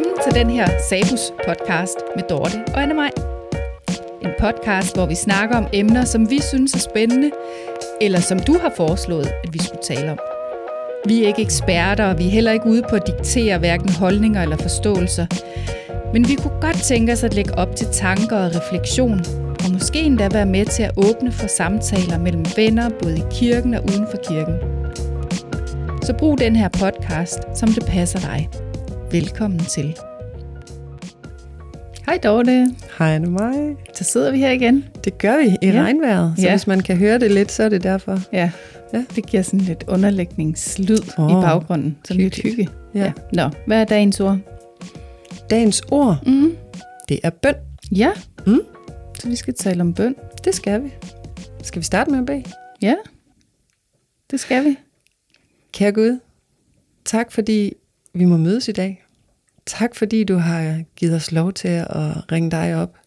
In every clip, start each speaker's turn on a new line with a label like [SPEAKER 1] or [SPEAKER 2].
[SPEAKER 1] Velkommen til den her Sabus podcast med Dorte og Anne Maj. En podcast, hvor vi snakker om emner, som vi synes er spændende, eller som du har foreslået, at vi skulle tale om. Vi er ikke eksperter, og vi er heller ikke ude på at diktere hverken holdninger eller forståelser. Men vi kunne godt tænke os at lægge op til tanker og refleksion, og måske endda være med til at åbne for samtaler mellem venner, både i kirken og uden for kirken. Så brug den her podcast, som det passer dig. Velkommen til. Hej Dorte.
[SPEAKER 2] Hej Anne mig.
[SPEAKER 1] Så sidder vi her igen.
[SPEAKER 2] Det gør vi i
[SPEAKER 1] Ja.
[SPEAKER 2] ja. regnvejret, så
[SPEAKER 1] Ja.
[SPEAKER 2] ja. hvis man kan høre det lidt, så er det derfor.
[SPEAKER 1] Ja,
[SPEAKER 2] Ja.
[SPEAKER 1] det giver sådan lidt underlægningslyd oh, i baggrunden. Sådan lidt hygge.
[SPEAKER 2] Ja.
[SPEAKER 1] Nå, hvad er dagens ord?
[SPEAKER 2] Dagens ord,
[SPEAKER 1] Mm.
[SPEAKER 2] det er bøn.
[SPEAKER 1] Ja,
[SPEAKER 2] Mm.
[SPEAKER 1] så vi skal tale om bøn.
[SPEAKER 2] Det skal vi. Skal vi starte med at bede?
[SPEAKER 1] Ja, det skal vi.
[SPEAKER 2] Kære Gud, tak fordi vi må mødes i dag. Tak fordi du har givet os lov til at ringe dig op.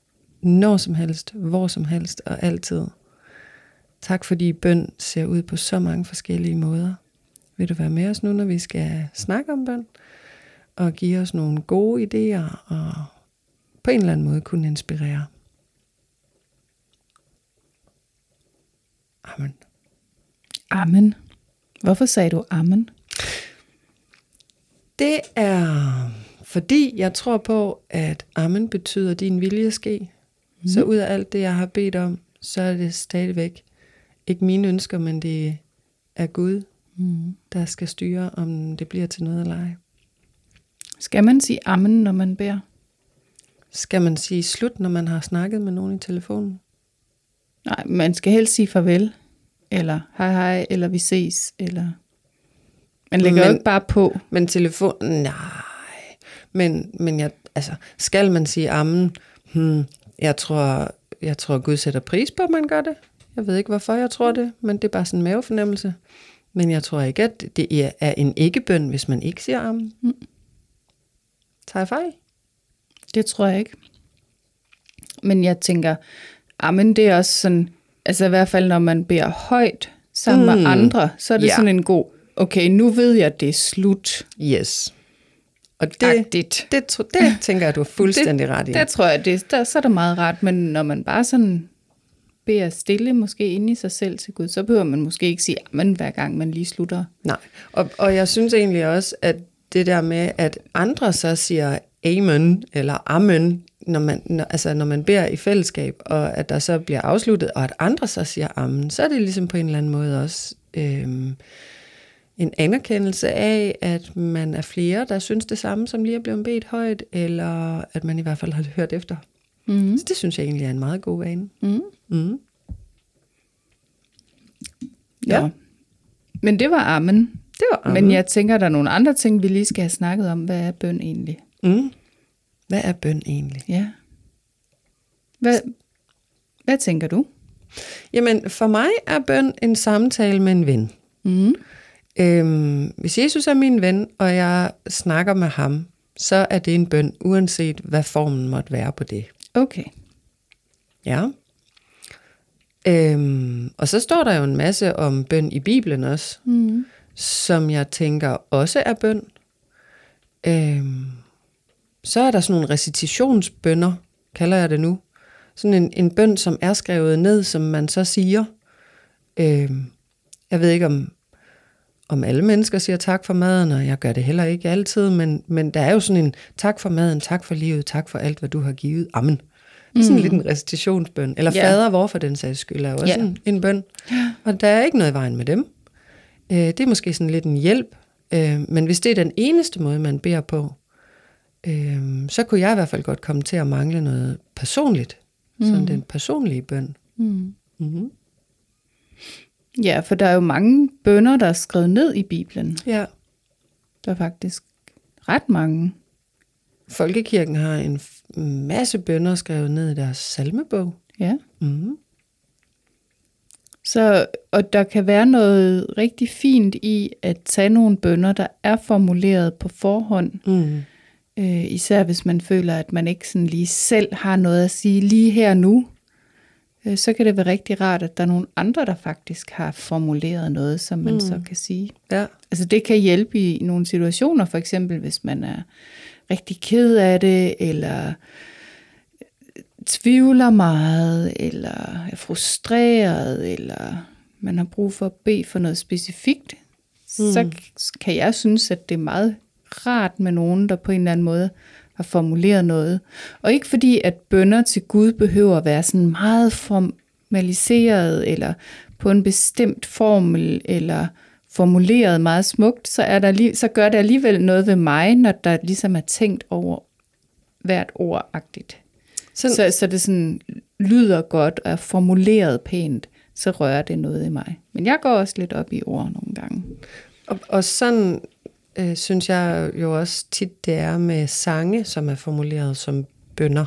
[SPEAKER 2] Når som helst, hvor som helst og altid. Tak fordi bøn ser ud på så mange forskellige måder. Vil du være med os nu, når vi skal snakke om bøn? Og give os nogle gode idéer og på en eller anden måde kunne inspirere. Amen.
[SPEAKER 1] Amen. Hvorfor sagde du amen?
[SPEAKER 2] Det er fordi, jeg tror på, at amen betyder din vilje ske. Mm. Så ud af alt det, jeg har bedt om, så er det stadigvæk ikke mine ønsker, men det er Gud,
[SPEAKER 1] Mm.
[SPEAKER 2] der skal styre, om det bliver til noget eller ej.
[SPEAKER 1] Skal man sige amen, når man beder?
[SPEAKER 2] Skal man sige slut, når man har snakket med nogen i telefonen?
[SPEAKER 1] Nej, man skal helst sige farvel, eller hej hej, eller vi ses, eller... Man lægger jo
[SPEAKER 2] Men-
[SPEAKER 1] ikke bare på.
[SPEAKER 2] Men telefon, nej. Men, men jeg, altså, skal man sige amen? Hmm, jeg tror, jeg tror, Gud sætter pris på, at man gør det. Jeg ved ikke, hvorfor jeg tror det, men det er bare sådan en mavefornemmelse. Men jeg tror ikke, at det er en ikke-bøn, hvis man ikke siger amen.
[SPEAKER 1] Mm.
[SPEAKER 2] Tager jeg fejl?
[SPEAKER 1] Det tror jeg ikke. Men jeg tænker, amen, det er også sådan, altså i hvert fald når man beder højt sammen mm.
[SPEAKER 2] Mm.
[SPEAKER 1] med andre, så er det
[SPEAKER 2] Ja.
[SPEAKER 1] sådan en god, okay, nu ved jeg, at det er slut.
[SPEAKER 2] Yes. Og det,
[SPEAKER 1] Det,
[SPEAKER 2] det, det tænker jeg, du har fuldstændig ret i.
[SPEAKER 1] der tror jeg, det, der, så er det meget rart, men når man bare sådan beder stille, måske inde i sig selv til Gud, så behøver man måske ikke sige amen, hver gang man lige slutter.
[SPEAKER 2] Nej, og, og jeg synes egentlig også, at det der med, at andre så siger amen eller amen, når man, når, altså når man beder i fællesskab, og at der så bliver afsluttet, og at andre så siger amen, så er det ligesom på en eller anden måde også øhm, en anerkendelse af, at man er flere, der synes det samme, som lige er blevet bedt højt, eller at man i hvert fald har hørt efter.
[SPEAKER 1] Mm.
[SPEAKER 2] Så det synes jeg egentlig er en meget god vane.
[SPEAKER 1] Mm.
[SPEAKER 2] Mm.
[SPEAKER 1] Ja.
[SPEAKER 2] Ja.
[SPEAKER 1] Men det var amen.
[SPEAKER 2] Det var amen.
[SPEAKER 1] Men jeg tænker, der er nogle andre ting, vi lige skal have snakket om. Hvad er bøn egentlig?
[SPEAKER 2] Mm. Hvad er bøn egentlig?
[SPEAKER 1] Ja. Hvad, hvad tænker du?
[SPEAKER 2] Jamen, for mig er bøn en samtale med en ven.
[SPEAKER 1] Mm.
[SPEAKER 2] Øhm, hvis Jesus er min ven, og jeg snakker med ham, så er det en bøn, uanset hvad formen måtte være på det.
[SPEAKER 1] Okay.
[SPEAKER 2] Ja. Øhm, og så står der jo en masse om bøn i Bibelen også,
[SPEAKER 1] Mm.
[SPEAKER 2] som jeg tænker også er bøn. Øhm, så er der sådan nogle recitationsbønder, kalder jeg det nu. Sådan en, en bøn, som er skrevet ned, som man så siger. Øhm, jeg ved ikke, om, om alle mennesker siger tak for maden, og jeg gør det heller ikke altid, men, men der er jo sådan en tak for maden, tak for livet, tak for alt, hvad du har givet. Amen. Det er sådan
[SPEAKER 1] Mm.
[SPEAKER 2] lidt en recitationsbøn. Eller
[SPEAKER 1] Ja.
[SPEAKER 2] fader, hvorfor den sags skyld, er jo også
[SPEAKER 1] Ja.
[SPEAKER 2] en, en bøn. Og der er ikke noget i vejen med dem. Øh, det er måske sådan lidt en hjælp. Øh, men hvis det er den eneste måde, man beder på, øh, så kunne jeg i hvert fald godt komme til at mangle noget personligt. Mm. Sådan den personlige bøn.
[SPEAKER 1] Mm.
[SPEAKER 2] Mm-hmm.
[SPEAKER 1] Ja, for der er jo mange bønder, der er skrevet ned i Bibelen.
[SPEAKER 2] Ja.
[SPEAKER 1] Der er faktisk ret mange.
[SPEAKER 2] Folkekirken har en masse bønder skrevet ned i deres salmebog.
[SPEAKER 1] Ja.
[SPEAKER 2] Mm.
[SPEAKER 1] Så, og der kan være noget rigtig fint i at tage nogle bønder, der er formuleret på forhånd.
[SPEAKER 2] Mm.
[SPEAKER 1] Øh, især hvis man føler, at man ikke sådan lige selv har noget at sige lige her nu. Øh, så kan det være rigtig rart, at der er nogle andre, der faktisk har formuleret noget, som man mm. så kan sige.
[SPEAKER 2] Ja.
[SPEAKER 1] Altså det kan hjælpe i nogle situationer, for eksempel hvis man er rigtig ked af det, eller tvivler meget, eller er frustreret, eller man har brug for at bede for noget specifikt, mm. så kan jeg synes, at det er meget rart med nogen, der på en eller anden måde har formuleret noget. Og ikke fordi, at bønder til Gud behøver at være sådan meget formaliseret, eller på en bestemt formel, eller formuleret meget smukt, så, er der, så gør det alligevel noget ved mig, når der ligesom er tænkt over hvert ordagtigt. Så, så, så det sådan lyder godt og er formuleret pænt, så rører det noget i mig. Men jeg går også lidt op i ord nogle gange.
[SPEAKER 2] Og, og sådan øh, synes jeg jo også tit, det er med sange, som er formuleret som bønder.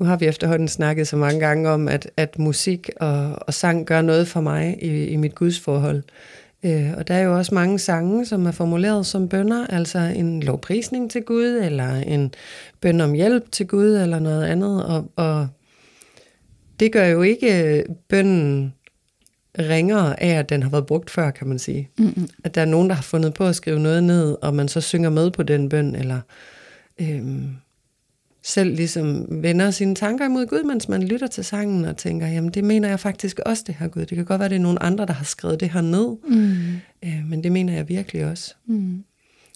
[SPEAKER 2] Nu har vi efterhånden snakket så mange gange om, at, at musik og, og sang gør noget for mig i, i mit gudsforhold. Øh, og der er jo også mange sange, som er formuleret som bønder, altså en lovprisning til Gud, eller en bøn om hjælp til Gud, eller noget andet. Og, og det gør jo ikke bønnen ringere af, at den har været brugt før, kan man sige. Mm-hmm. At der er nogen, der har fundet på at skrive noget ned, og man så synger med på den bøn, eller øhm, selv ligesom vender sine tanker imod Gud, mens man lytter til sangen og tænker, jamen det mener jeg faktisk også, det her Gud. Det kan godt være, det er nogle andre, der har skrevet det her ned, mm. øh, men det mener jeg virkelig også. Mm.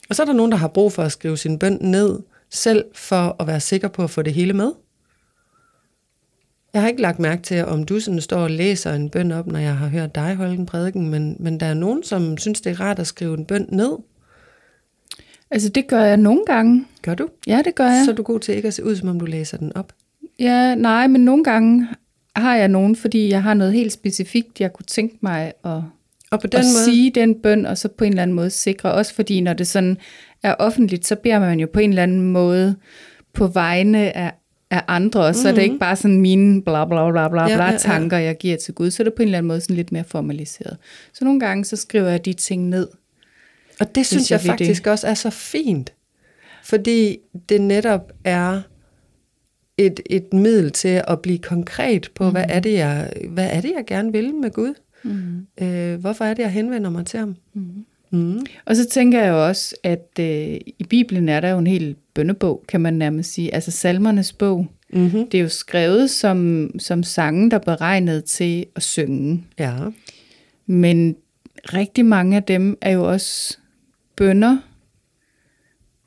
[SPEAKER 2] Og så er der nogen, der har brug for at skrive sin bøn ned, selv for at være sikker på at få det hele med. Jeg har ikke lagt mærke til, om du sådan står og læser en bøn op, når jeg har hørt dig holde en prædiken, men, men der er nogen, som synes, det er rart at skrive en bøn ned.
[SPEAKER 1] Altså det gør jeg nogle gange.
[SPEAKER 2] Gør du?
[SPEAKER 1] Ja, det gør jeg.
[SPEAKER 2] Så er du god til ikke at se ud, som om du læser den op?
[SPEAKER 1] Ja, nej, men nogle gange har jeg nogen, fordi jeg har noget helt specifikt, jeg kunne tænke mig at,
[SPEAKER 2] og på den
[SPEAKER 1] at
[SPEAKER 2] måde...
[SPEAKER 1] sige den bøn, og så på en eller anden måde sikre. Også fordi når det sådan er offentligt, så beder man jo på en eller anden måde på vegne af af andre, og så mm-hmm. er det ikke bare sådan mine bla bla bla bla, ja, bla ja, tanker, jeg giver til Gud, så er det på en eller anden måde sådan lidt mere formaliseret. Så nogle gange, så skriver jeg de ting ned.
[SPEAKER 2] Og det synes jeg, jeg faktisk det. også er så fint, fordi det netop er et, et middel til at blive konkret på, mm. hvad, er det, jeg, hvad er det, jeg gerne vil med Gud? Mm. Øh, hvorfor er det, jeg henvender mig til ham? Mm.
[SPEAKER 1] Mm. Og så tænker jeg jo også, at øh, i Bibelen er der jo en hel bønnebog, kan man nærmest sige. Altså salmernes bog. Mm-hmm. Det er jo skrevet som, som sange, der er beregnet til at synge.
[SPEAKER 2] Ja.
[SPEAKER 1] Men rigtig mange af dem er jo også bønder,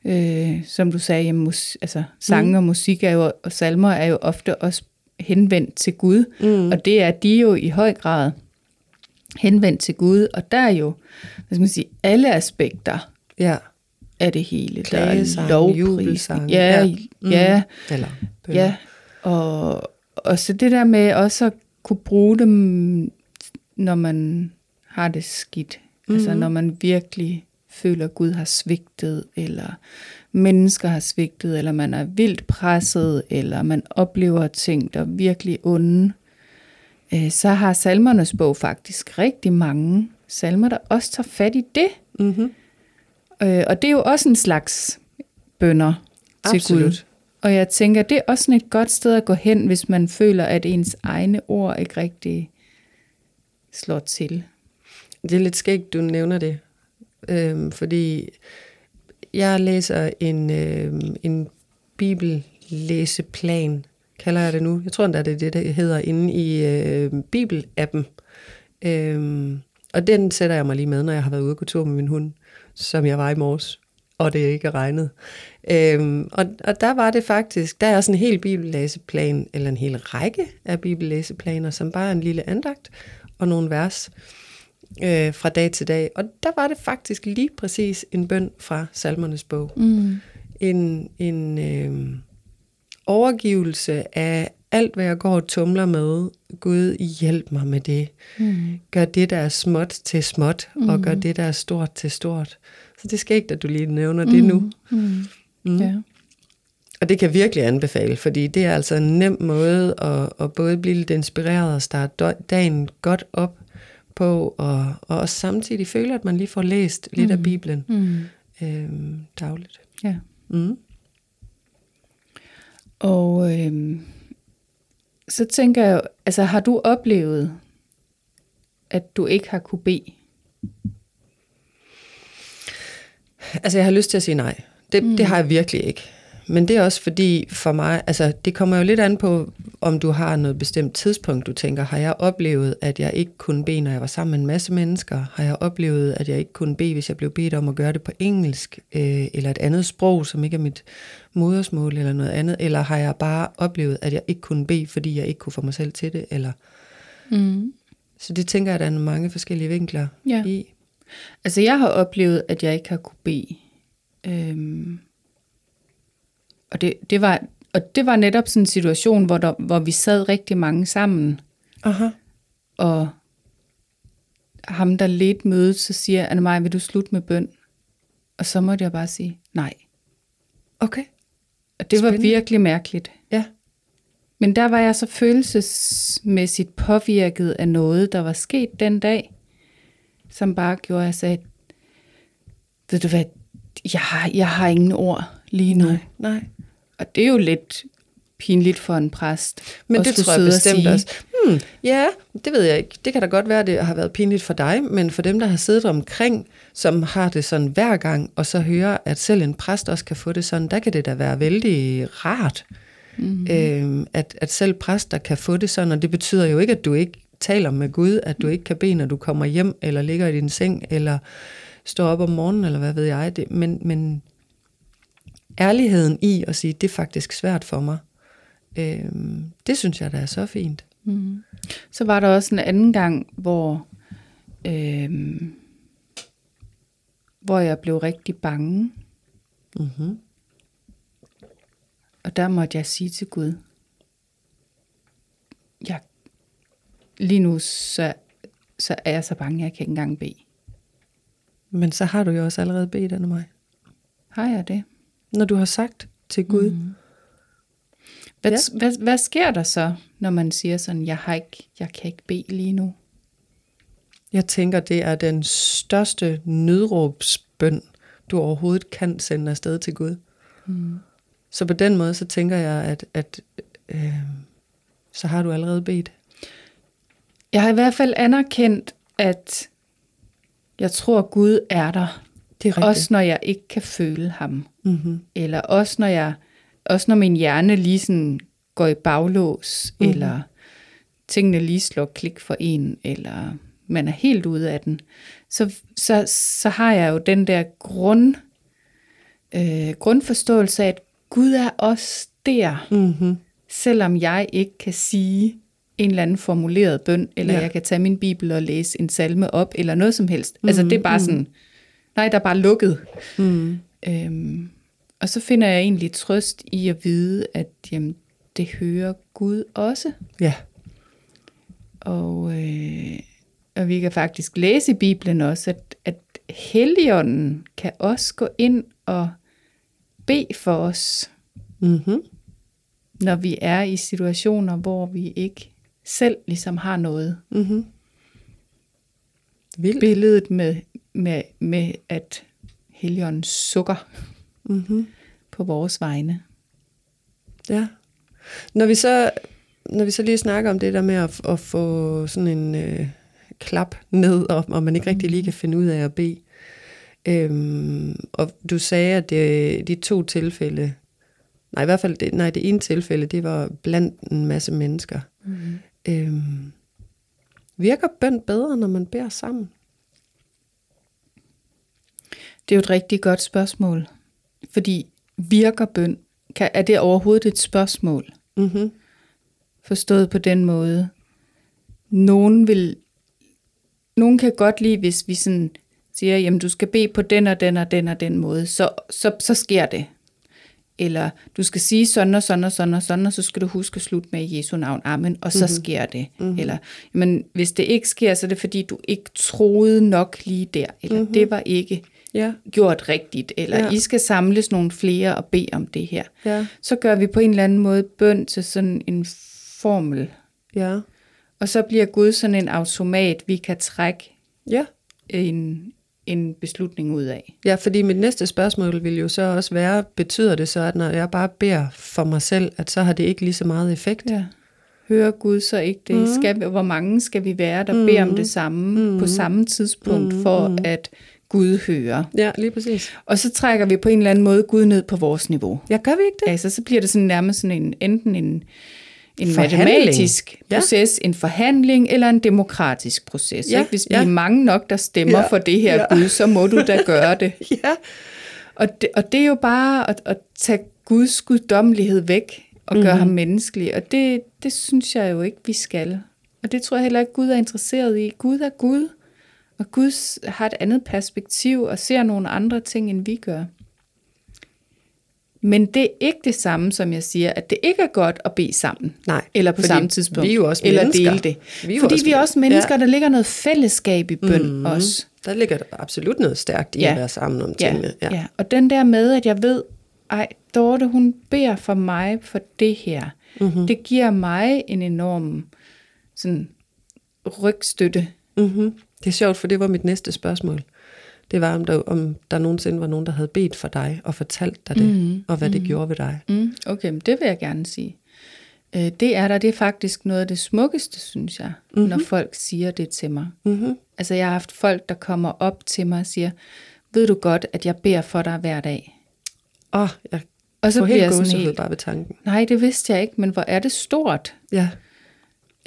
[SPEAKER 1] øh, som du sagde, mus, altså sange mm. og musik er jo, og salmer er jo ofte også henvendt til Gud, mm. og det er de jo i høj grad henvendt til Gud, og der er jo, hvad skal man sige, alle aspekter
[SPEAKER 2] ja.
[SPEAKER 1] af det hele.
[SPEAKER 2] Klagesang, der er lovprisning.
[SPEAKER 1] Ja, ja. Mm. ja.
[SPEAKER 2] Eller
[SPEAKER 1] ja. Og, og så det der med også at kunne bruge dem, når man har det skidt. Mm-hmm. Altså når man virkelig føler, at Gud har svigtet, eller mennesker har svigtet, eller man er vildt presset, eller man oplever ting, der er virkelig onde. Øh, så har salmernes bog faktisk rigtig mange salmer, der også tager fat i det. Mm-hmm. Og det er jo også en slags bønder til Absolut. Gud. Og jeg tænker, det er også et godt sted at gå hen, hvis man føler, at ens egne ord ikke rigtig slår til.
[SPEAKER 2] Det er lidt skægt, du nævner det. Øhm, fordi jeg læser en, øhm, en bibellæseplan kalder jeg det nu. Jeg tror endda, det er det, der hedder inde i øh, Bibel-appen. Øhm, og den sætter jeg mig lige med, når jeg har været ude og gå tur med min hund, som jeg var i morges, og det ikke regnet. Øhm, og, og der var det faktisk, der er også en hel bibellæseplan, eller en hel række af bibellæseplaner, som bare er en lille andagt og nogle vers øh, fra dag til dag. Og der var det faktisk lige præcis en bøn fra salmernes bog. Mm. En, en øh, overgivelse af alt, hvad jeg går og tumler med. Gud, hjælp mig med det. Mm. Gør det, der er småt til småt, mm. og gør det, der er stort til stort. Så det skal ikke, at du lige nævner mm. det nu. Mm. Mm. Ja. Og det kan virkelig anbefale, fordi det er altså en nem måde at, at både blive lidt inspireret og starte dagen godt op på, og, og også samtidig føle, at man lige får læst lidt mm. af Bibelen mm. øhm, dagligt.
[SPEAKER 1] Ja. Mm. Og øhm, så tænker jeg, altså har du oplevet, at du ikke har kunne bede?
[SPEAKER 2] Altså jeg har lyst til at sige nej. Det, mm. det har jeg virkelig ikke. Men det er også fordi for mig, altså det kommer jo lidt an på, om du har noget bestemt tidspunkt, du tænker, har jeg oplevet, at jeg ikke kunne bede, når jeg var sammen med en masse mennesker? Har jeg oplevet, at jeg ikke kunne bede, hvis jeg blev bedt om at gøre det på engelsk, øh, eller et andet sprog, som ikke er mit modersmål, eller noget andet? Eller har jeg bare oplevet, at jeg ikke kunne bede, fordi jeg ikke kunne få mig selv til det? Eller...
[SPEAKER 1] Mm.
[SPEAKER 2] Så det tænker jeg, at der er mange forskellige vinkler
[SPEAKER 1] Ja.
[SPEAKER 2] i.
[SPEAKER 1] Altså, jeg har oplevet, at jeg ikke har kunne bede. Øhm, og, det, det var, og det var netop sådan en situation, hvor, der, hvor vi sad rigtig mange sammen,
[SPEAKER 2] Aha.
[SPEAKER 1] og ham, der ledte mødet, så siger, Anna vil du slutte med bøn? Og så måtte jeg bare sige, nej.
[SPEAKER 2] Okay.
[SPEAKER 1] Og det var
[SPEAKER 2] Spændende.
[SPEAKER 1] virkelig mærkeligt.
[SPEAKER 2] Ja.
[SPEAKER 1] Men der var jeg så følelsesmæssigt påvirket af noget, der var sket den dag, som bare gjorde, at jeg sagde, ved du hvad, jeg har, jeg har ingen ord lige nu.
[SPEAKER 2] Nej. Nej.
[SPEAKER 1] Og det er jo lidt pinligt for en præst.
[SPEAKER 2] Men det tror jeg
[SPEAKER 1] og
[SPEAKER 2] bestemt
[SPEAKER 1] sige.
[SPEAKER 2] også. Hmm, ja, det ved jeg ikke. Det kan da godt være, det har været pinligt for dig, men for dem, der har siddet omkring, som har det sådan hver gang, og så hører, at selv en præst også kan få det sådan, der kan det da være vældig rart,
[SPEAKER 1] Mhm.
[SPEAKER 2] mm-hmm. øhm, at, at selv præster kan få det sådan, og det betyder jo ikke, at du ikke taler med Gud, at du ikke kan bede, når du kommer hjem, eller ligger i din seng, eller står op om morgenen, eller hvad ved jeg. Det, men, men ærligheden i at sige, det er faktisk svært for mig, øhm, det synes jeg, der er så fint.
[SPEAKER 1] Mm. Så var der også en anden gang, hvor, øhm, hvor jeg blev rigtig bange.
[SPEAKER 2] Mm-hmm.
[SPEAKER 1] Og der måtte jeg sige til Gud, jeg, lige nu så, så er jeg så bange, jeg kan ikke engang bede.
[SPEAKER 2] Men så har du jo også allerede bedt af mig.
[SPEAKER 1] Har jeg det?
[SPEAKER 2] Når du har sagt til Gud, mm.
[SPEAKER 1] Hvad,
[SPEAKER 2] Ja.
[SPEAKER 1] hvad, hvad sker der så, når man siger sådan, jeg, har ikke, jeg kan ikke bede lige nu?
[SPEAKER 2] jeg tænker, det er den største nødråbsbøn, du overhovedet kan sende afsted til Gud.
[SPEAKER 1] Mm.
[SPEAKER 2] Så på den måde, så tænker jeg, at, at øh, så har du allerede bedt.
[SPEAKER 1] Jeg har i hvert fald anerkendt, at jeg tror, Gud er der.
[SPEAKER 2] Det er rigtigt.
[SPEAKER 1] Også når jeg ikke kan føle ham.
[SPEAKER 2] Mm-hmm.
[SPEAKER 1] Eller også når, jeg, også når min hjerne lige sådan går i baglås,
[SPEAKER 2] Mhm.
[SPEAKER 1] mm. eller tingene lige slår klik for en, eller man er helt ude af den, så, så, så har jeg jo den der grund, øh, grundforståelse af, at Gud er også der,
[SPEAKER 2] Mm-hmm.
[SPEAKER 1] selvom jeg ikke kan sige en eller anden formuleret bøn, eller
[SPEAKER 2] Ja.
[SPEAKER 1] jeg kan tage min bibel og læse en salme op, eller noget som helst. Mm, altså det er bare sådan, nej, der er bare lukket.
[SPEAKER 2] Mm.
[SPEAKER 1] Øhm, og så finder jeg egentlig trøst i at vide, at jamen, det hører Gud også.
[SPEAKER 2] Ja.
[SPEAKER 1] Og, øh, og vi kan faktisk læse i Bibelen også, at, at Helligånden kan også gå ind og bede for os,
[SPEAKER 2] Mm-hmm.
[SPEAKER 1] når vi er i situationer, hvor vi ikke selv ligesom har noget.
[SPEAKER 2] Mm-hmm. Vildt.
[SPEAKER 1] Billedet med, med, med at Helligånden sukker
[SPEAKER 2] Mm-hmm.
[SPEAKER 1] på vores vegne.
[SPEAKER 2] Ja. Når vi så, når vi så lige snakker om det der med at, at få sådan en øh, klap ned, og, og man ikke rigtig lige kan finde ud af at bede. Øhm, og du sagde, at det, de to tilfælde, nej i hvert fald det, nej, det ene tilfælde, det var blandt en masse mennesker.
[SPEAKER 1] Mm.
[SPEAKER 2] Øhm, virker bøn bedre, når man beder sammen?
[SPEAKER 1] Det er jo et rigtig godt spørgsmål. Fordi virker bøn? Kan, er det overhovedet et spørgsmål?
[SPEAKER 2] Mm-hmm.
[SPEAKER 1] Forstået på den måde. Nogen vil... Nogen kan godt lide, hvis vi sådan siger, jamen du skal bede på den og den og den og den måde, så, så, så sker det. Eller du skal sige sådan og sådan og sådan og sådan, og så skal du huske at slutte med i Jesu navn. Amen, og så mm-hmm. sker det. Mm-hmm. Eller, men hvis det ikke sker, så er det fordi, du ikke troede nok lige der. Eller mm-hmm. det var ikke
[SPEAKER 2] Ja,
[SPEAKER 1] gjort rigtigt, eller
[SPEAKER 2] Ja.
[SPEAKER 1] I skal samles nogle flere og bede om det her.
[SPEAKER 2] ja,
[SPEAKER 1] Så gør vi på en eller anden måde bøn til sådan en formel.
[SPEAKER 2] ja,
[SPEAKER 1] Og så bliver Gud sådan en automat, vi kan trække
[SPEAKER 2] ja.
[SPEAKER 1] en, en beslutning ud af.
[SPEAKER 2] Ja, fordi mit næste spørgsmål vil jo så også være, betyder det så, at når jeg bare beder for mig selv, at så har det ikke lige så meget effekt?
[SPEAKER 1] Ja. Hører Gud så ikke det? Mm. Skal, vi- hvor mange skal vi være, der mm. beder om det samme mm. på samme tidspunkt, mm. for at Gud høre.
[SPEAKER 2] Ja, lige præcis.
[SPEAKER 1] Og så trækker vi på en eller anden måde Gud ned på vores niveau.
[SPEAKER 2] Ja, gør vi ikke det?
[SPEAKER 1] Altså, så bliver det sådan nærmest sådan en, enten en, en
[SPEAKER 2] Forhandling.
[SPEAKER 1] matematisk
[SPEAKER 2] Ja.
[SPEAKER 1] proces, en forhandling eller en demokratisk proces.
[SPEAKER 2] Ja,
[SPEAKER 1] Ikke? Hvis vi
[SPEAKER 2] ja.
[SPEAKER 1] er mange nok, der stemmer
[SPEAKER 2] Ja,
[SPEAKER 1] for det her
[SPEAKER 2] ja.
[SPEAKER 1] Gud, så må du da gøre det.
[SPEAKER 2] Ja.
[SPEAKER 1] Og det, og det er jo bare at, at tage Guds guddommelighed væk og gøre
[SPEAKER 2] Mhm.
[SPEAKER 1] ham menneskelig. Og det, det synes jeg jo ikke, vi skal. Og det tror jeg heller ikke, Gud er interesseret i. Gud er Gud. Og Gud har et andet perspektiv og ser nogle andre ting, end vi gør. Men det er ikke det samme, som jeg siger, at det ikke er godt at bede sammen.
[SPEAKER 2] Nej,
[SPEAKER 1] Eller på samme tidspunkt.
[SPEAKER 2] vi er jo også
[SPEAKER 1] eller
[SPEAKER 2] mennesker.
[SPEAKER 1] dele det.
[SPEAKER 2] Vi er
[SPEAKER 1] Fordi
[SPEAKER 2] også
[SPEAKER 1] vi er også mennesker,
[SPEAKER 2] Ja.
[SPEAKER 1] der ligger noget fællesskab i bøn mm. også.
[SPEAKER 2] Der ligger der absolut noget stærkt i
[SPEAKER 1] Ja.
[SPEAKER 2] at være sammen om
[SPEAKER 1] Ja,
[SPEAKER 2] tingene.
[SPEAKER 1] ja. ja, og den der med, at jeg ved, ej, Dorte, hun beder for mig for det her. Mm-hmm. Det giver mig en enorm sådan, rygstøtte.
[SPEAKER 2] Mm-hmm. Det er sjovt, for det var mit næste spørgsmål. Det var, om der, om der nogensinde var nogen, der havde bedt for dig og fortalt dig det, mm-hmm. og hvad det gjorde ved dig.
[SPEAKER 1] Mm, okay, men det vil jeg gerne sige. Øh, det er der, det er faktisk noget af det smukkeste, synes jeg, mm-hmm. når folk siger det til mig.
[SPEAKER 2] Mm-hmm.
[SPEAKER 1] Altså jeg har haft folk, der kommer op til mig og siger, ved du godt, at jeg beder for dig hver dag?
[SPEAKER 2] Åh, oh, jeg
[SPEAKER 1] Og så
[SPEAKER 2] får helt gåsehud
[SPEAKER 1] helt,
[SPEAKER 2] bare ved tanken.
[SPEAKER 1] nej, det vidste jeg ikke, men hvor er det stort,
[SPEAKER 2] Ja.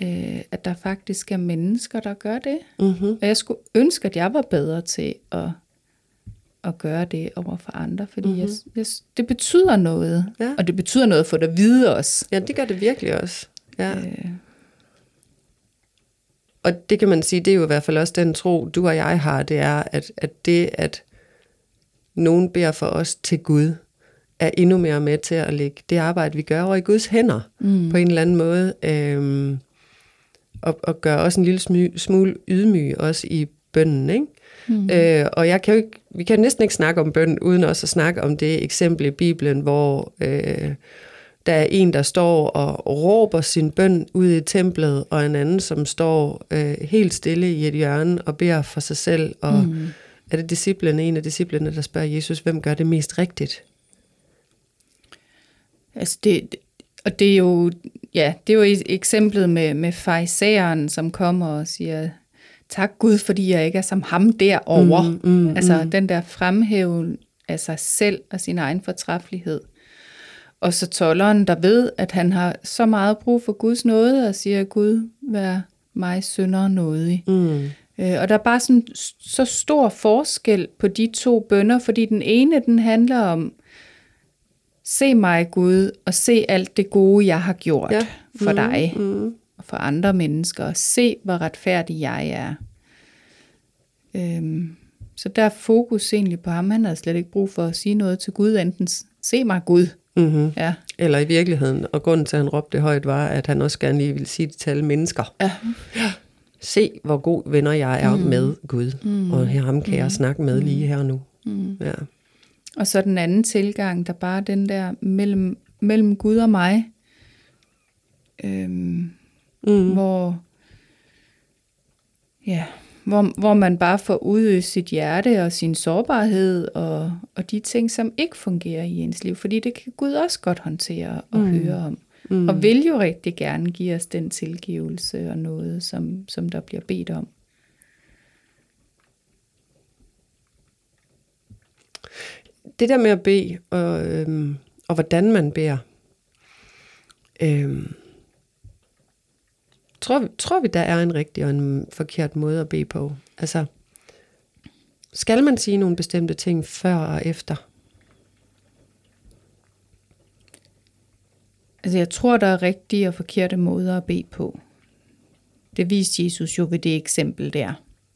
[SPEAKER 1] Øh, at der faktisk er mennesker, der gør det.
[SPEAKER 2] Mm-hmm.
[SPEAKER 1] Og jeg skulle ønske, at jeg var bedre til at, at gøre det over for andre, fordi mm-hmm. jeg, jeg, det betyder noget.
[SPEAKER 2] Ja.
[SPEAKER 1] Og det betyder noget for dig at vide også.
[SPEAKER 2] Ja, det gør det virkelig også. Ja.
[SPEAKER 1] Øh,
[SPEAKER 2] Og det kan man sige, det er jo i hvert fald også den tro, du og jeg har, det er, at, at det, at nogen beder for os til Gud, er endnu mere med til at lægge det arbejde, vi gør over i Guds hænder, mm. på en eller anden måde, øhm, og, og gøre også en lille smule ydmyg, også i bønnen, ikke? Mm. Øh, og jeg kan jo ikke, vi kan næsten ikke snakke om bøn, uden også at snakke om det eksempel i Bibelen, hvor øh, der er en, der står og råber sin bøn ud i templet, og en anden, som står øh, helt stille i et hjørne og beder for sig selv. Og mm. er det disciplen, en af disciplene, der spørger Jesus, hvem gør det mest rigtigt?
[SPEAKER 1] altså det, og det er jo, ja, det er jo et- eksemplet med, med farisæeren, som kommer og siger, tak Gud, fordi jeg ikke er som ham derovre. Mm, mm, altså mm. den der fremhæven af sig selv og sin egen fortræffelighed. Og så tolleren, der ved, at han har så meget brug for Guds nåde, og siger, Gud, vær mig synder nådig.
[SPEAKER 2] Mm.
[SPEAKER 1] Øh, og der er bare sådan så stor forskel på de to bønder, fordi den ene, den handler om, se mig Gud, og se alt det gode, jeg har gjort
[SPEAKER 2] Ja.
[SPEAKER 1] ja. for
[SPEAKER 2] Mm,
[SPEAKER 1] dig
[SPEAKER 2] Mm.
[SPEAKER 1] og for andre mennesker. Se, hvor retfærdig jeg er. Øhm, så der er fokus egentlig på ham. Han havde slet ikke brug for at sige noget til Gud, enten se mig Gud.
[SPEAKER 2] Mm-hmm.
[SPEAKER 1] Ja,
[SPEAKER 2] Eller i virkeligheden, og grunden til, at han råbte det højt, var, at han også gerne lige ville sige det til alle mennesker.
[SPEAKER 1] ja.
[SPEAKER 2] Se, hvor god venner jeg er mm. med Gud, mm. og her ham kan jeg snakke med lige her og nu. Mm. Ja.
[SPEAKER 1] Og så den anden tilgang, der bare den der mellem, mellem Gud og mig, øhm,
[SPEAKER 2] Mm.
[SPEAKER 1] hvor, ja, hvor, hvor man bare får udøst sit hjerte og sin sårbarhed og, og de ting, som ikke fungerer i ens liv. Fordi det kan Gud også godt håndtere og mm. høre om. Mm. Og vil jo rigtig gerne give os den tilgivelse og noget, som, som der bliver bedt om.
[SPEAKER 2] Det der med at bede, og, øhm, og hvordan man beder, øhm, tror, vi, tror vi, der er en rigtig og en forkert måde at bede på? Altså, skal man sige nogle bestemte ting før og efter?
[SPEAKER 1] Altså jeg tror, der er rigtige og forkerte måder at bede på. Det viste Jesus jo ved det eksempel der.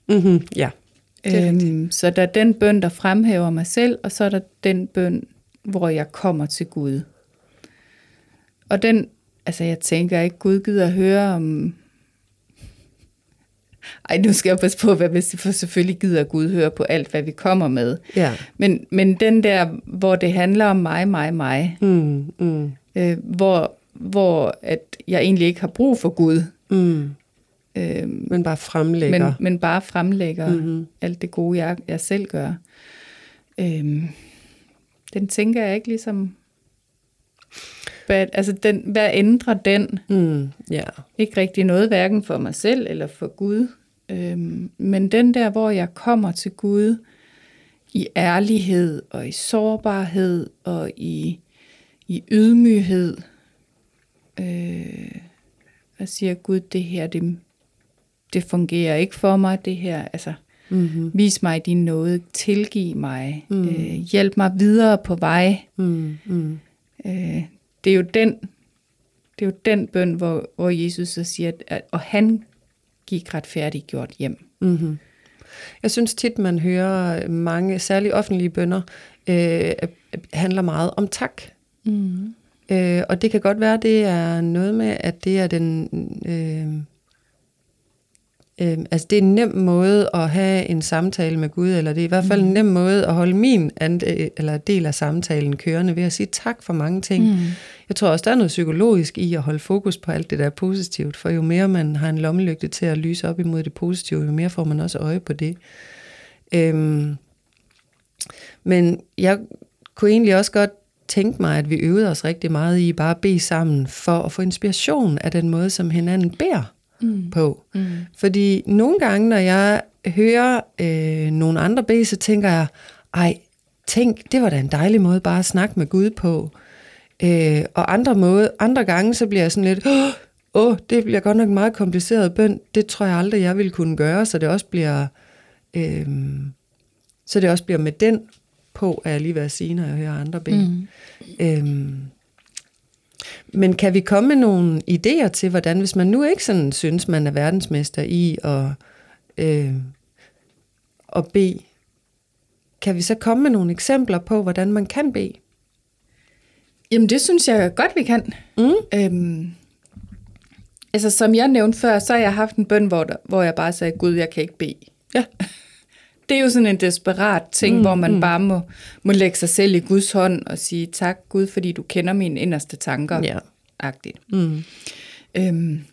[SPEAKER 2] Mm-hmm. Ja.
[SPEAKER 1] Øhm, så der er den bøn, der fremhæver mig selv, og så er der den bøn, hvor jeg kommer til Gud. Og den, altså jeg tænker ikke, Gud gider at høre om... Ej, nu skal jeg passe på, hvad hvis for selvfølgelig gider Gud høre på alt, hvad vi kommer med.
[SPEAKER 2] ja.
[SPEAKER 1] Men, men den der, hvor det handler om mig, mig, mig,
[SPEAKER 2] Mm, mm,
[SPEAKER 1] øh, hvor, hvor at jeg egentlig ikke har brug for Gud,
[SPEAKER 2] mm.
[SPEAKER 1] Øh,
[SPEAKER 2] Men bare fremlægger.
[SPEAKER 1] men, men bare fremlægger
[SPEAKER 2] Mhm.
[SPEAKER 1] mm-hmm. alt det gode, jeg, jeg selv gør. Øhm, den tænker jeg ikke ligesom... Hvad, altså, den, hvad ændrer den?
[SPEAKER 2] Mm, ja.
[SPEAKER 1] Ikke rigtig noget, hverken for mig selv eller for Gud. Øhm, men den der, hvor jeg kommer til Gud i ærlighed og i sårbarhed og i, i ydmyghed. Øh, og siger, Gud, det her, det, det fungerer ikke for mig, det her, altså, mm-hmm. vis mig din nåde, tilgiv mig, mm. øh, hjælp mig videre på vej. Mm. Mm. Øh, det er jo den, det er jo den bøn, hvor, hvor Jesus så siger, at, og han gik retfærdigt gjort hjem. Mm-hmm.
[SPEAKER 2] Jeg synes tit, man hører mange, særligt offentlige bønder, øh, handler meget om tak. Mm. Øh, og det kan godt være, det er noget med, at det er den... Øh, øh, altså det er en nem måde at have en samtale med Gud, eller det er i hvert fald mm. en nem måde at holde min and, eller del af samtalen kørende ved at sige tak for mange ting. Mm. Jeg tror også, der er noget psykologisk i at holde fokus på alt det, der er positivt, for jo mere man har en lommelygte til at lyse op imod det positive, jo mere får man også øje på det. Øhm, men jeg kunne egentlig også godt tænke mig, at vi øvede os rigtig meget i bare at bede sammen for at få inspiration af den måde, som hinanden beder mm. på. Mm. Fordi nogle gange, når jeg hører øh, nogle andre bede, så tænker jeg, ej, tænk, det var da en dejlig måde bare at snakke med Gud på. Øh, og andre, måde, andre gange, så bliver jeg sådan lidt, åh, oh, det bliver godt nok meget kompliceret bøn. Det tror jeg aldrig, jeg ville kunne gøre, så det også bliver, øh, så det også bliver med den på, er jeg lige ved at sige, når jeg hører andre bede. Mm. Øhm, men kan vi komme med nogle idéer til, hvordan, hvis man nu ikke sådan synes, man er verdensmester i at, øh, at bede, kan vi så komme med nogle eksempler på, hvordan man kan bede?
[SPEAKER 1] Jamen det synes jeg godt, vi kan. Mm. Øhm, altså som jeg nævnte før, så har jeg haft en bøn, hvor, der, hvor jeg bare sagde, Gud, jeg kan ikke bede. Ja. Det er jo sådan en desperat ting, mm, hvor man mm. bare må, må lægge sig selv i Guds hånd og sige, tak Gud, fordi du kender mine inderste tanker. Ja. Agtigt. Mm. Øhm,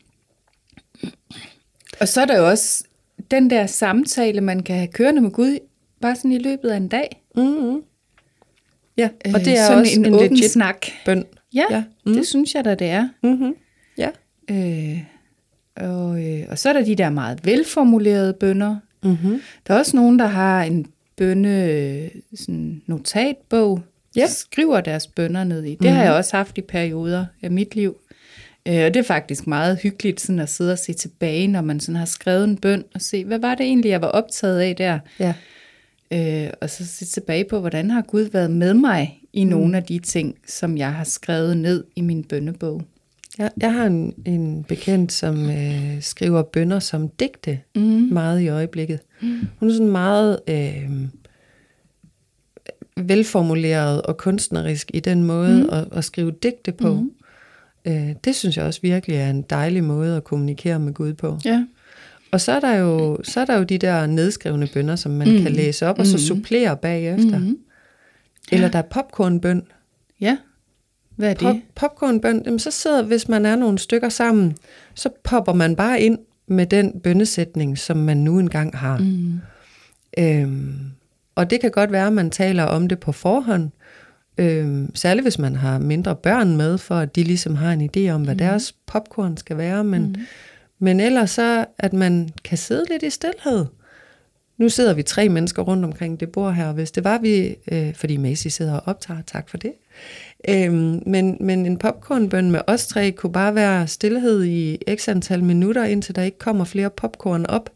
[SPEAKER 1] og så er der jo også den der samtale, man kan have kørende med Gud, bare sådan i løbet af en dag. Mm-hmm.
[SPEAKER 2] Ja, og det er øh, også en, en åben
[SPEAKER 1] snak.
[SPEAKER 2] bøn.
[SPEAKER 1] Ja, ja. Mm. det synes jeg da, det er.
[SPEAKER 2] Mm-hmm. Ja.
[SPEAKER 1] Øh, og, øh, og så er der de der meget velformulerede bønder, Mm-hmm. Der er også nogen, der har en bønne sådan notatbog, yep. skriver deres bønder ned i. Det mm-hmm. har jeg også haft i perioder af mit liv. Øh, og det er faktisk meget hyggeligt sådan at sidde og se tilbage, når man sådan har skrevet en bøn, og se, hvad var det egentlig, jeg var optaget af der? Ja. Øh, og så se tilbage på, hvordan har Gud været med mig i mm. nogle af de ting, som jeg har skrevet ned i min bønnebog.
[SPEAKER 2] Jeg, jeg har en, en bekendt, som øh, skriver bønder som digte mm. meget i øjeblikket. Mm. Hun er sådan meget øh, velformuleret og kunstnerisk i den måde mm. at, at skrive digte på. Mm. Øh, det synes jeg også virkelig er en dejlig måde at kommunikere med Gud på. Ja. Og så er der jo, så er der jo de der nedskrevne bønder, som man mm. kan læse op og så mm. supplere bagefter. Mm. Eller ja. der er popcornbøn.
[SPEAKER 1] Ja. Hvad er det? Pop,
[SPEAKER 2] popcornbøn, jamen så sidder, hvis man er nogle stykker sammen, så popper man bare ind med den bønnesætning, som man nu engang har. Mm. Øhm, og det kan godt være, at man taler om det på forhånd, øhm, særligt hvis man har mindre børn med, for at de ligesom har en idé om, hvad mm. deres popcorn skal være. Men, mm. men ellers så, at man kan sidde lidt i stillhed. Nu sidder vi tre mennesker rundt omkring det bord her, og hvis det var vi, øh, fordi Macy sidder og optager, tak for det, Øhm, men, men en popcornbøn med os tre kunne bare være stillhed i x antal minutter, indtil der ikke kommer flere popcorn op.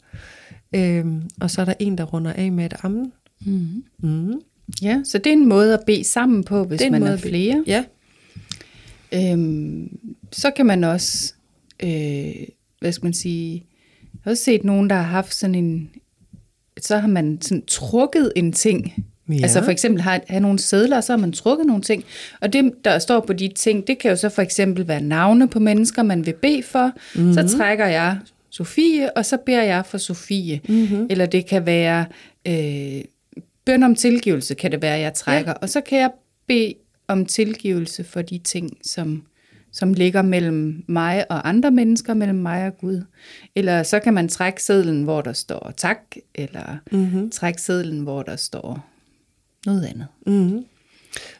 [SPEAKER 2] Øhm, og så er der en, der runder af med et ammen. Mm.
[SPEAKER 1] Mm. Ja, så det er en måde at bede sammen på, hvis man er flere.
[SPEAKER 2] Ja.
[SPEAKER 1] Øhm, så kan man også, øh, hvad skal man sige, jeg har også set nogen, der har haft sådan en, så har man sådan trukket en ting Ja. Altså for eksempel har, have nogle sædler, og så har man trukket nogle ting. Og det, der står på de ting, det kan jo så for eksempel være navne på mennesker, man vil bede for. Mm-hmm. Så trækker jeg Sofie, og så beder jeg for Sofie. Mm-hmm. Eller det kan være øh, bøn om tilgivelse, kan det være, jeg trækker. Ja. Og så kan jeg bede om tilgivelse for de ting, som, som ligger mellem mig og andre mennesker, mellem mig og Gud. Eller så kan man trække sedlen, hvor der står tak, eller mm-hmm. trække sedlen, hvor der står noget andet.
[SPEAKER 2] Mm-hmm.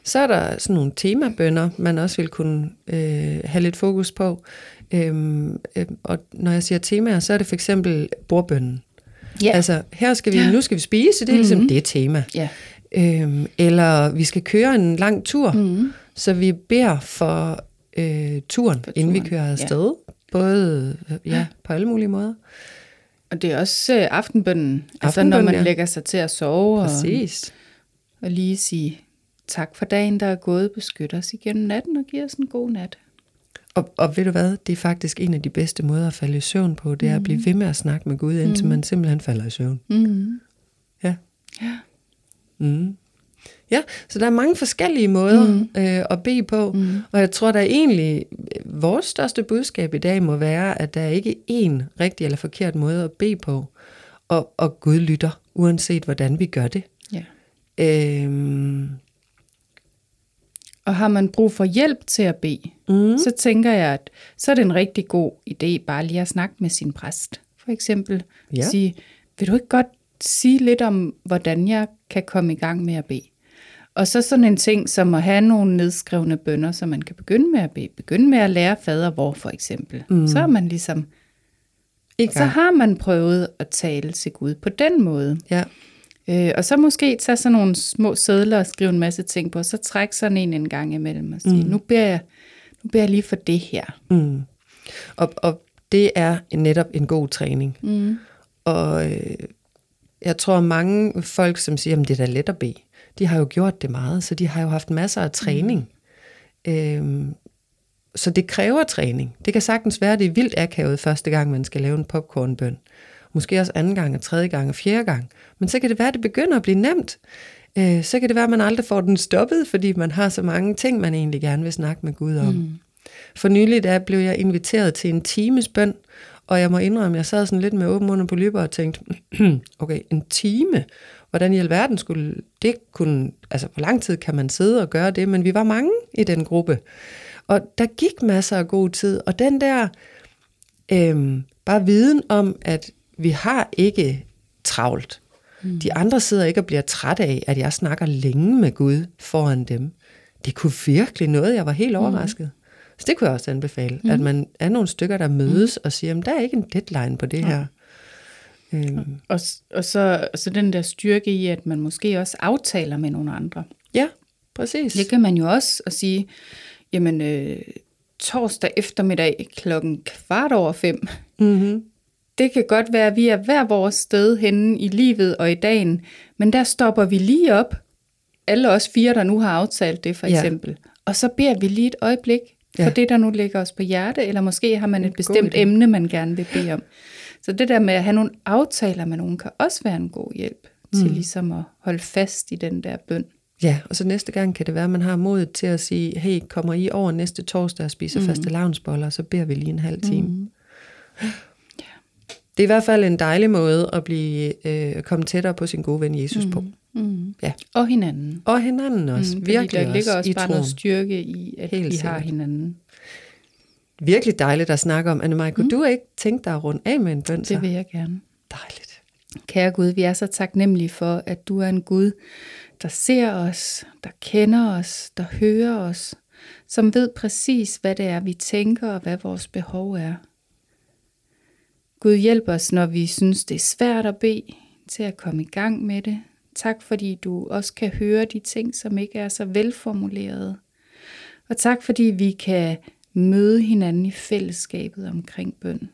[SPEAKER 2] Så er der sådan nogle temabønder, man også vil kunne øh, have lidt fokus på. Øhm, øh, og når jeg siger temaer, så er det for eksempel bordbønnen. Ja. Altså, her skal vi, ja. nu skal vi spise, det er mm-hmm. ligesom det tema. Ja. Øhm, eller vi skal køre en lang tur,
[SPEAKER 1] Mm.
[SPEAKER 2] så vi beder for øh, turen,
[SPEAKER 1] For
[SPEAKER 2] inden vi
[SPEAKER 1] turen,
[SPEAKER 2] kører
[SPEAKER 1] ja.
[SPEAKER 2] afsted. Både øh, ja, på alle mulige måder.
[SPEAKER 1] Og det er også øh, aftenbønnen. altså når man
[SPEAKER 2] ja.
[SPEAKER 1] lægger sig til at sove.
[SPEAKER 2] Præcis.
[SPEAKER 1] og lige sige tak for dagen, der er gået. Beskyt os igennem natten og giv os en god nat.
[SPEAKER 2] Og, og ved du hvad, det er faktisk en af de bedste måder at falde i søvn på, det er at blive ved med at snakke med Gud, indtil man simpelthen falder i søvn.
[SPEAKER 1] Mm.
[SPEAKER 2] Ja.
[SPEAKER 1] Ja.
[SPEAKER 2] Mm. Ja, så der er mange forskellige måder mm. øh, at bede på, mm. og jeg tror, der er egentlig, øh, vores største budskab i dag må være, at der er ikke én rigtig eller forkert måde at bede på, og, og Gud lytter, uanset hvordan vi gør det. Øhm,
[SPEAKER 1] Og har man brug for hjælp til at bede, mm. så tænker jeg, at så er det en rigtig god idé bare lige at snakke med sin præst. For eksempel
[SPEAKER 2] Ja.
[SPEAKER 1] sige, vil du ikke godt sige lidt om, hvordan jeg kan komme i gang med at bede? Og så sådan en ting som at have nogle nedskrevne bønder, så man kan begynde med at bede. Begynde med at lære fader hvor for eksempel. Mm. Så er man ligesom,
[SPEAKER 2] i
[SPEAKER 1] så har man prøvet at tale til Gud på den måde.
[SPEAKER 2] Ja.
[SPEAKER 1] Øh, og så måske tage sådan nogle små sædler og skrive en masse ting på, og så trække sådan en en gang imellem og sige, mm. nu, beder jeg, nu beder jeg lige for det her.
[SPEAKER 2] Mm. Og, og det er netop en god træning.
[SPEAKER 1] Mm.
[SPEAKER 2] Og øh, jeg tror, mange folk, som siger, at det er da let at bede, de har jo gjort det meget, så de har jo haft masser af træning. Mm. Øhm, så det kræver træning. Det kan sagtens være, at det er vildt akavet første gang, man skal lave en popcornbøn. Måske også anden gang, og tredje gang, og fjerde gang. Men så kan det være, at det begynder at blive nemt. Øh, så kan det være, at man aldrig får den stoppet, fordi man har så mange ting, man egentlig gerne vil snakke med Gud om. Mm. For nylig der blev jeg inviteret til en times bøn, og jeg må indrømme, jeg sad sådan lidt med åben mund på lyber og tænkte, okay, en time? Hvordan i alverden skulle det kunne, altså hvor lang tid kan man sidde og gøre det? Men vi var mange i den gruppe, og der gik masser af god tid, og den der øhm, bare viden om, at vi har ikke travlt. Mm. De andre sidder ikke og bliver træt af, at jeg snakker længe med Gud foran dem. Det kunne virkelig noget, jeg var helt overrasket. Mm. Så det kunne jeg også anbefale, mm. at man er nogle stykker, der mødes mm. og siger, at der er ikke en deadline på det her. Øhm,
[SPEAKER 1] Og, og så, så den der styrke i, at man måske også aftaler med nogle andre.
[SPEAKER 2] ja, præcis.
[SPEAKER 1] Det kan man jo også at sige, jamen øh, torsdag eftermiddag klokken kvart over fem,
[SPEAKER 2] Mm-hmm.
[SPEAKER 1] Det kan godt være, at vi er hver vores sted henne i livet og i dagen, men der stopper vi lige op, alle os fire, der nu har aftalt det for
[SPEAKER 2] Ja.
[SPEAKER 1] eksempel, og så beder vi lige et øjeblik for
[SPEAKER 2] Ja.
[SPEAKER 1] det, der nu ligger os på hjerte, eller måske har man et bestemt emne, man gerne vil bede om. Så det der med at have nogle aftaler med nogen, kan også være en god hjælp til ligesom at holde fast i den der bøn.
[SPEAKER 2] Ja, og så næste gang kan det være, at man har modet til at sige, hey, kommer I over næste torsdag og spiser mm. faste lavnsboller, så beder vi lige en halv time. Mm. Det er i hvert fald en dejlig måde at blive øh, komme tættere på sin gode ven Jesus mm. på.
[SPEAKER 1] Mm.
[SPEAKER 2] Ja.
[SPEAKER 1] Og hinanden.
[SPEAKER 2] Og hinanden også,
[SPEAKER 1] Mm,
[SPEAKER 2] virkelig
[SPEAKER 1] der ligger
[SPEAKER 2] også
[SPEAKER 1] også
[SPEAKER 2] i
[SPEAKER 1] bare
[SPEAKER 2] troen.
[SPEAKER 1] noget styrke i, at
[SPEAKER 2] Helt
[SPEAKER 1] vi har hinanden.
[SPEAKER 2] Virkelig dejligt at snakke om. Annemaj, kunne mm. du ikke tænke dig at runde af med en bøn?
[SPEAKER 1] Det vil jeg gerne.
[SPEAKER 2] Dejligt.
[SPEAKER 1] Kære Gud, vi er så taknemmelige for, at du er en Gud, der ser os, der kender os, der hører os, som ved præcis, hvad det er, vi tænker og hvad vores behov er. Gud hjælp os, når vi synes, det er svært at bede, til at komme i gang med det. Tak, fordi du også kan høre de ting, som ikke er så velformulerede. Og tak, fordi vi kan møde hinanden i fællesskabet omkring bøn.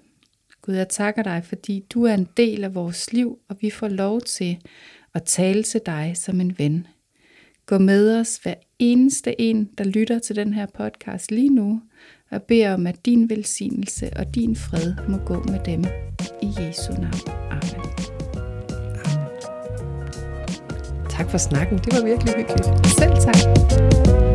[SPEAKER 1] Gud, jeg takker dig, fordi du er en del af vores liv, og vi får lov til at tale til dig som en ven. Gå med os hver eneste en, der lytter til den her podcast lige nu, og beder om, at din velsignelse og din fred må gå med dem. I Jesu navn. Amen.
[SPEAKER 2] Tak for snakken. Det var virkelig hyggeligt.
[SPEAKER 1] Selv tak.